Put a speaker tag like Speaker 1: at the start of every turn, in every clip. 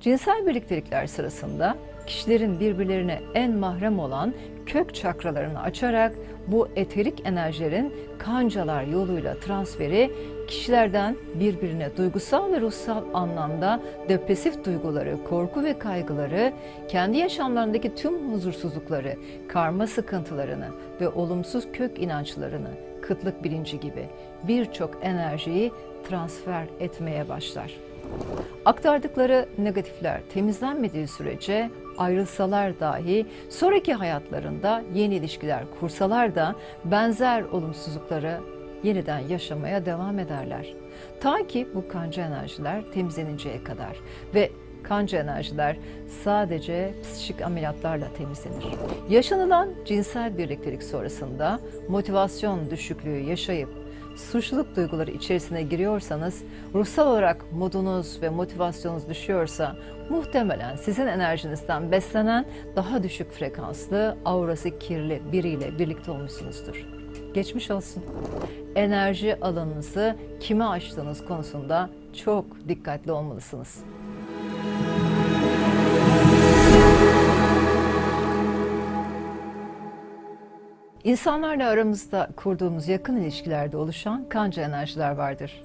Speaker 1: Cinsel birliktelikler sırasında kişilerin birbirlerine en mahrem olan kök çakralarını açarak bu eterik enerjilerin kancalar yoluyla transferi kişilerden birbirine duygusal ve ruhsal anlamda depresif duyguları, korku ve kaygıları, kendi yaşamlarındaki tüm huzursuzlukları, karma sıkıntılarını ve olumsuz kök inançlarını, kıtlık bilinci gibi birçok enerjiyi transfer etmeye başlar. Aktardıkları negatifler temizlenmediği sürece ayrılsalar dahi sonraki hayatlarında yeni ilişkiler kursalar da benzer olumsuzlukları yeniden yaşamaya devam ederler. Ta ki bu kanca enerjiler temizleninceye kadar ve kanca enerjiler sadece psikik ameliyatlarla temizlenir. Yaşanılan cinsel birliktelik sonrasında motivasyon düşüklüğü yaşayıp suçluluk duyguları içerisine giriyorsanız, ruhsal olarak modunuz ve motivasyonunuz düşüyorsa muhtemelen sizin enerjinizden beslenen daha düşük frekanslı, aurası kirli biriyle birlikte olmuşsunuzdur. Geçmiş olsun. Enerji alanınızı kime açtığınız konusunda çok dikkatli olmalısınız. İnsanlarla aramızda kurduğumuz yakın ilişkilerde oluşan kanca enerjiler vardır.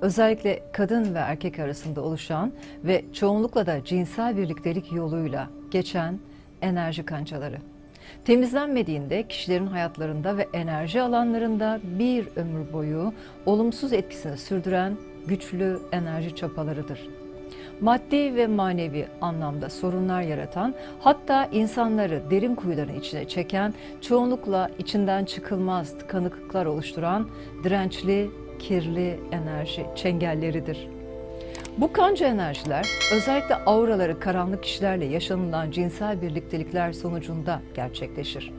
Speaker 1: Özellikle kadın ve erkek arasında oluşan ve çoğunlukla da cinsel birliktelik yoluyla geçen enerji kancaları. Temizlenmediğinde kişilerin hayatlarında ve enerji alanlarında bir ömür boyu olumsuz etkisini sürdüren güçlü enerji çapalarıdır maddi ve manevi anlamda sorunlar yaratan, hatta insanları derin kuyuların içine çeken, çoğunlukla içinden çıkılmaz tıkanıklıklar oluşturan dirençli, kirli enerji çengelleridir. Bu kanca enerjiler özellikle auraları karanlık kişilerle yaşanılan cinsel birliktelikler sonucunda gerçekleşir.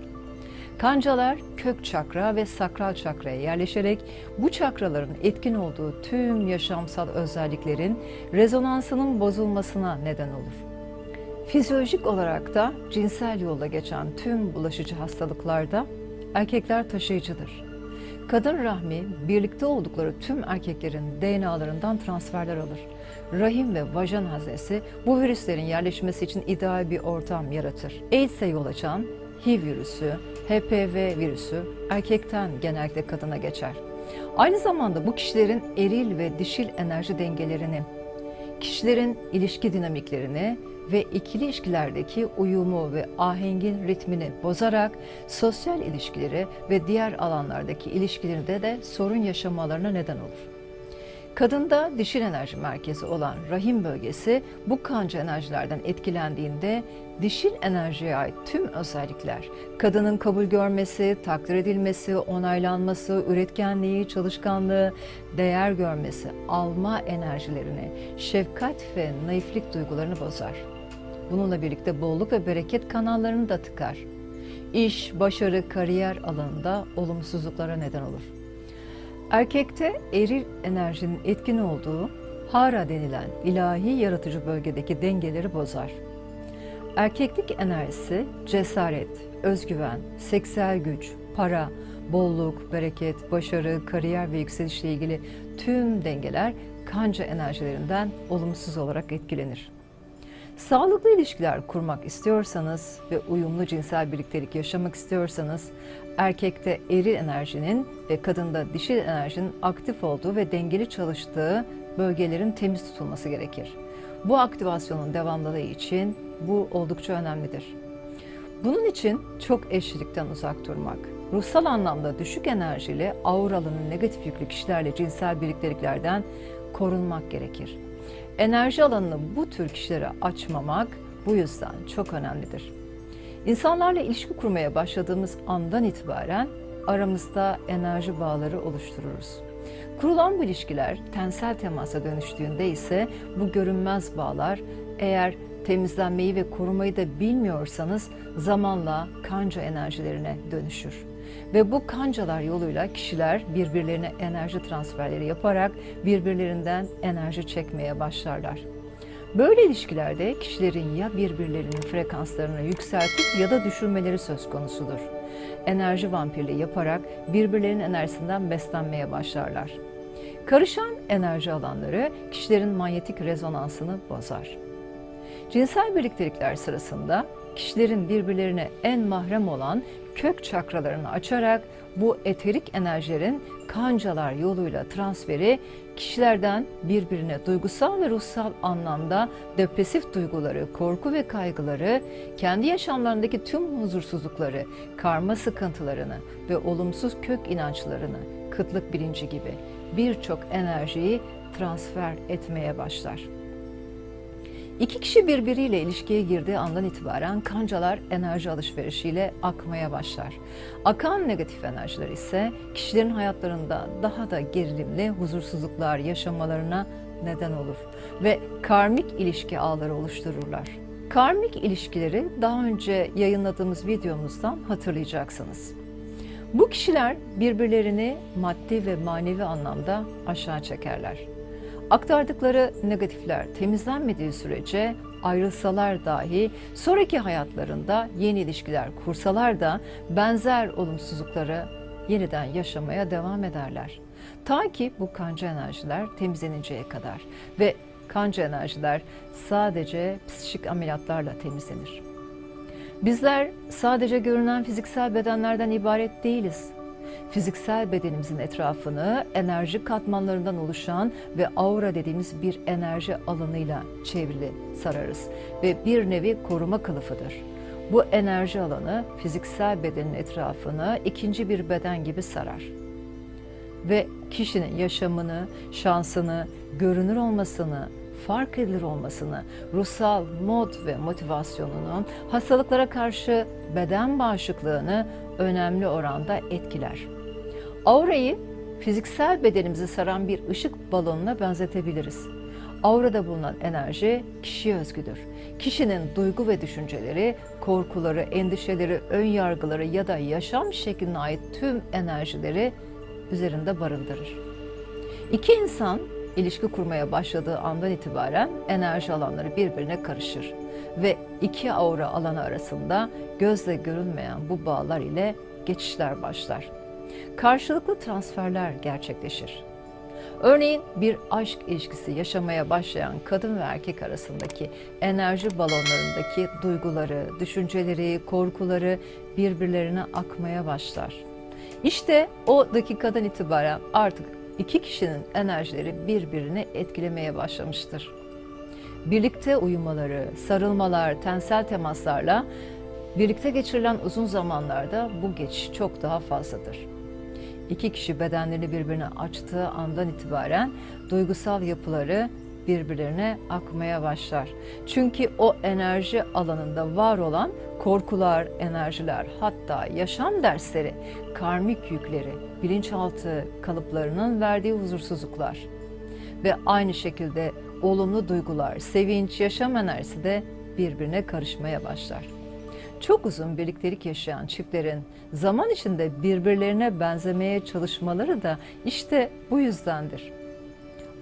Speaker 1: Kancalar kök çakra ve sakral çakraya yerleşerek bu çakraların etkin olduğu tüm yaşamsal özelliklerin rezonansının bozulmasına neden olur. Fizyolojik olarak da cinsel yolla geçen tüm bulaşıcı hastalıklarda erkekler taşıyıcıdır. Kadın rahmi birlikte oldukları tüm erkeklerin DNA'larından transferler alır. Rahim ve vajen haznesi bu virüslerin yerleşmesi için ideal bir ortam yaratır. AIDS'e yol açan HIV virüsü, HPV virüsü erkekten genellikle kadına geçer. Aynı zamanda bu kişilerin eril ve dişil enerji dengelerini, kişilerin ilişki dinamiklerini ve ikili ilişkilerdeki uyumu ve ahengin ritmini bozarak sosyal ilişkileri ve diğer alanlardaki ilişkilerinde de sorun yaşamalarına neden olur. Kadında dişil enerji merkezi olan rahim bölgesi bu kanca enerjilerden etkilendiğinde dişil enerjiye ait tüm özellikler, kadının kabul görmesi, takdir edilmesi, onaylanması, üretkenliği, çalışkanlığı, değer görmesi, alma enerjilerini, şefkat ve naiflik duygularını bozar. Bununla birlikte bolluk ve bereket kanallarını da tıkar. İş, başarı, kariyer alanında olumsuzluklara neden olur. Erkekte eril enerjinin etkin olduğu hara denilen ilahi yaratıcı bölgedeki dengeleri bozar. Erkeklik enerjisi cesaret, özgüven, seksüel güç, para, bolluk, bereket, başarı, kariyer ve yükselişle ilgili tüm dengeler kanca enerjilerinden olumsuz olarak etkilenir. Sağlıklı ilişkiler kurmak istiyorsanız ve uyumlu cinsel birliktelik yaşamak istiyorsanız erkekte eril enerjinin ve kadında dişil enerjinin aktif olduğu ve dengeli çalıştığı bölgelerin temiz tutulması gerekir. Bu aktivasyonun devamlılığı için bu oldukça önemlidir. Bunun için çok eşlilikten uzak durmak, ruhsal anlamda düşük enerjili auralının negatif yüklü kişilerle cinsel birlikteliklerden korunmak gerekir. Enerji alanını bu tür kişilere açmamak bu yüzden çok önemlidir. İnsanlarla ilişki kurmaya başladığımız andan itibaren aramızda enerji bağları oluştururuz. Kurulan bu ilişkiler tensel temasa dönüştüğünde ise bu görünmez bağlar eğer temizlenmeyi ve korumayı da bilmiyorsanız zamanla kanca enerjilerine dönüşür. Ve bu kancalar yoluyla kişiler birbirlerine enerji transferleri yaparak birbirlerinden enerji çekmeye başlarlar. Böyle ilişkilerde kişilerin ya birbirlerinin frekanslarını yükseltip ya da düşürmeleri söz konusudur. Enerji vampirliği yaparak birbirlerinin enerjisinden beslenmeye başlarlar. Karışan enerji alanları kişilerin manyetik rezonansını bozar. Cinsel birliktelikler sırasında kişilerin birbirlerine en mahrem olan kök çakralarını açarak bu eterik enerjilerin kancalar yoluyla transferi kişilerden birbirine duygusal ve ruhsal anlamda depresif duyguları, korku ve kaygıları, kendi yaşamlarındaki tüm huzursuzlukları, karma sıkıntılarını ve olumsuz kök inançlarını, kıtlık bilinci gibi birçok enerjiyi transfer etmeye başlar. İki kişi birbiriyle ilişkiye girdiği andan itibaren kancalar enerji alışverişiyle akmaya başlar. Akan negatif enerjiler ise kişilerin hayatlarında daha da gerilimli huzursuzluklar yaşamalarına neden olur ve karmik ilişki ağları oluştururlar. Karmik ilişkileri daha önce yayınladığımız videomuzdan hatırlayacaksınız. Bu kişiler birbirlerini maddi ve manevi anlamda aşağı çekerler. Aktardıkları negatifler temizlenmediği sürece ayrılsalar dahi sonraki hayatlarında yeni ilişkiler kursalar da benzer olumsuzlukları yeniden yaşamaya devam ederler. Ta ki bu kanca enerjiler temizleninceye kadar ve kanca enerjiler sadece psikik ameliyatlarla temizlenir. Bizler sadece görünen fiziksel bedenlerden ibaret değiliz fiziksel bedenimizin etrafını enerji katmanlarından oluşan ve aura dediğimiz bir enerji alanıyla çevrili sararız ve bir nevi koruma kılıfıdır. Bu enerji alanı fiziksel bedenin etrafını ikinci bir beden gibi sarar. Ve kişinin yaşamını, şansını, görünür olmasını, fark edilir olmasını, ruhsal mod ve motivasyonunu, hastalıklara karşı beden bağışıklığını önemli oranda etkiler. Aurayı fiziksel bedenimizi saran bir ışık balonuna benzetebiliriz. Aurada bulunan enerji kişiye özgüdür. Kişinin duygu ve düşünceleri, korkuları, endişeleri, ön yargıları ya da yaşam şekline ait tüm enerjileri üzerinde barındırır. İki insan ilişki kurmaya başladığı andan itibaren enerji alanları birbirine karışır ve iki aura alanı arasında gözle görünmeyen bu bağlar ile geçişler başlar. Karşılıklı transferler gerçekleşir. Örneğin bir aşk ilişkisi yaşamaya başlayan kadın ve erkek arasındaki enerji balonlarındaki duyguları, düşünceleri, korkuları birbirlerine akmaya başlar. İşte o dakikadan itibaren artık iki kişinin enerjileri birbirini etkilemeye başlamıştır. Birlikte uyumaları, sarılmalar, tensel temaslarla birlikte geçirilen uzun zamanlarda bu geçiş çok daha fazladır. İki kişi bedenlerini birbirine açtığı andan itibaren duygusal yapıları birbirlerine akmaya başlar. Çünkü o enerji alanında var olan korkular, enerjiler, hatta yaşam dersleri, karmik yükleri, bilinçaltı kalıplarının verdiği huzursuzluklar ve aynı şekilde olumlu duygular, sevinç, yaşam enerjisi de birbirine karışmaya başlar. Çok uzun birliktelik yaşayan çiftlerin zaman içinde birbirlerine benzemeye çalışmaları da işte bu yüzdendir.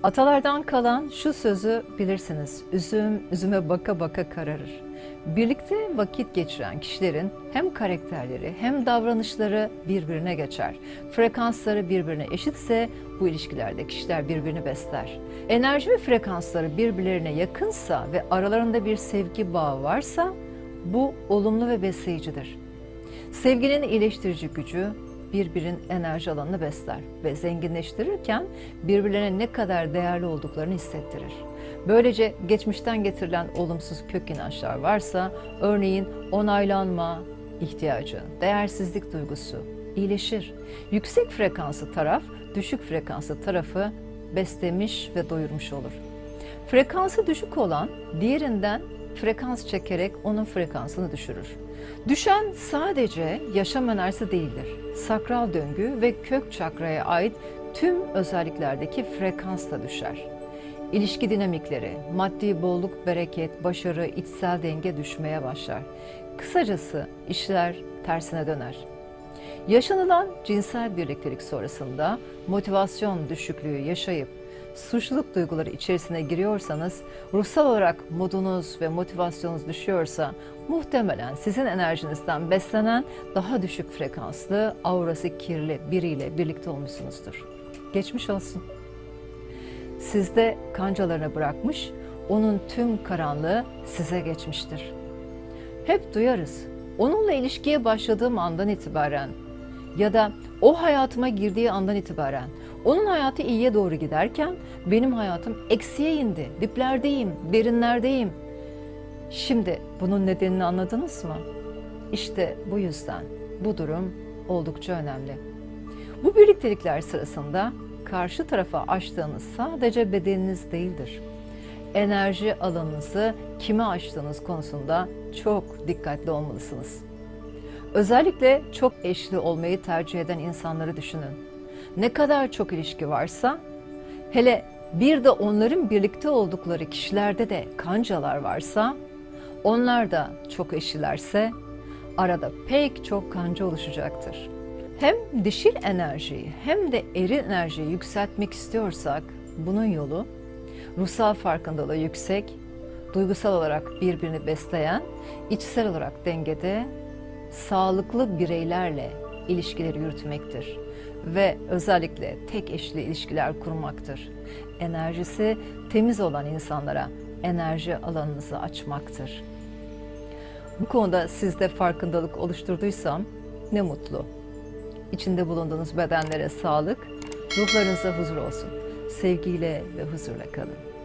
Speaker 1: Atalardan kalan şu sözü bilirsiniz. Üzüm üzüme baka baka kararır. Birlikte vakit geçiren kişilerin hem karakterleri hem davranışları birbirine geçer. Frekansları birbirine eşitse bu ilişkilerde kişiler birbirini besler. Enerji ve frekansları birbirlerine yakınsa ve aralarında bir sevgi bağı varsa bu olumlu ve besleyicidir. Sevginin iyileştirici gücü birbirinin enerji alanını besler ve zenginleştirirken birbirlerine ne kadar değerli olduklarını hissettirir. Böylece geçmişten getirilen olumsuz kök inançlar varsa, örneğin onaylanma ihtiyacı, değersizlik duygusu iyileşir. Yüksek frekanslı taraf, düşük frekanslı tarafı beslemiş ve doyurmuş olur. Frekansı düşük olan diğerinden frekans çekerek onun frekansını düşürür. Düşen sadece yaşam enerjisi değildir. Sakral döngü ve kök çakraya ait tüm özelliklerdeki frekans da düşer. İlişki dinamikleri, maddi bolluk, bereket, başarı, içsel denge düşmeye başlar. Kısacası işler tersine döner. Yaşanılan cinsel birliktelik sonrasında motivasyon düşüklüğü yaşayıp suçluluk duyguları içerisine giriyorsanız, ruhsal olarak modunuz ve motivasyonunuz düşüyorsa muhtemelen sizin enerjinizden beslenen daha düşük frekanslı, aurası kirli biriyle birlikte olmuşsunuzdur. Geçmiş olsun. Sizde kancalarını bırakmış, onun tüm karanlığı size geçmiştir. Hep duyarız. Onunla ilişkiye başladığım andan itibaren ya da o hayatıma girdiği andan itibaren onun hayatı iyiye doğru giderken benim hayatım eksiye indi. Diplerdeyim, derinlerdeyim. Şimdi bunun nedenini anladınız mı? İşte bu yüzden bu durum oldukça önemli. Bu birliktelikler sırasında karşı tarafa açtığınız sadece bedeniniz değildir. Enerji alanınızı kime açtığınız konusunda çok dikkatli olmalısınız. Özellikle çok eşli olmayı tercih eden insanları düşünün. Ne kadar çok ilişki varsa, hele bir de onların birlikte oldukları kişilerde de kancalar varsa, onlar da çok eşlilerse arada pek çok kanca oluşacaktır. Hem dişil enerjiyi hem de eril enerjiyi yükseltmek istiyorsak bunun yolu ruhsal farkındalığı yüksek, duygusal olarak birbirini besleyen, içsel olarak dengede, sağlıklı bireylerle ilişkileri yürütmektir ve özellikle tek eşli ilişkiler kurmaktır. Enerjisi temiz olan insanlara enerji alanınızı açmaktır. Bu konuda sizde farkındalık oluşturduysam ne mutlu. İçinde bulunduğunuz bedenlere sağlık, ruhlarınıza huzur olsun. Sevgiyle ve huzurla kalın.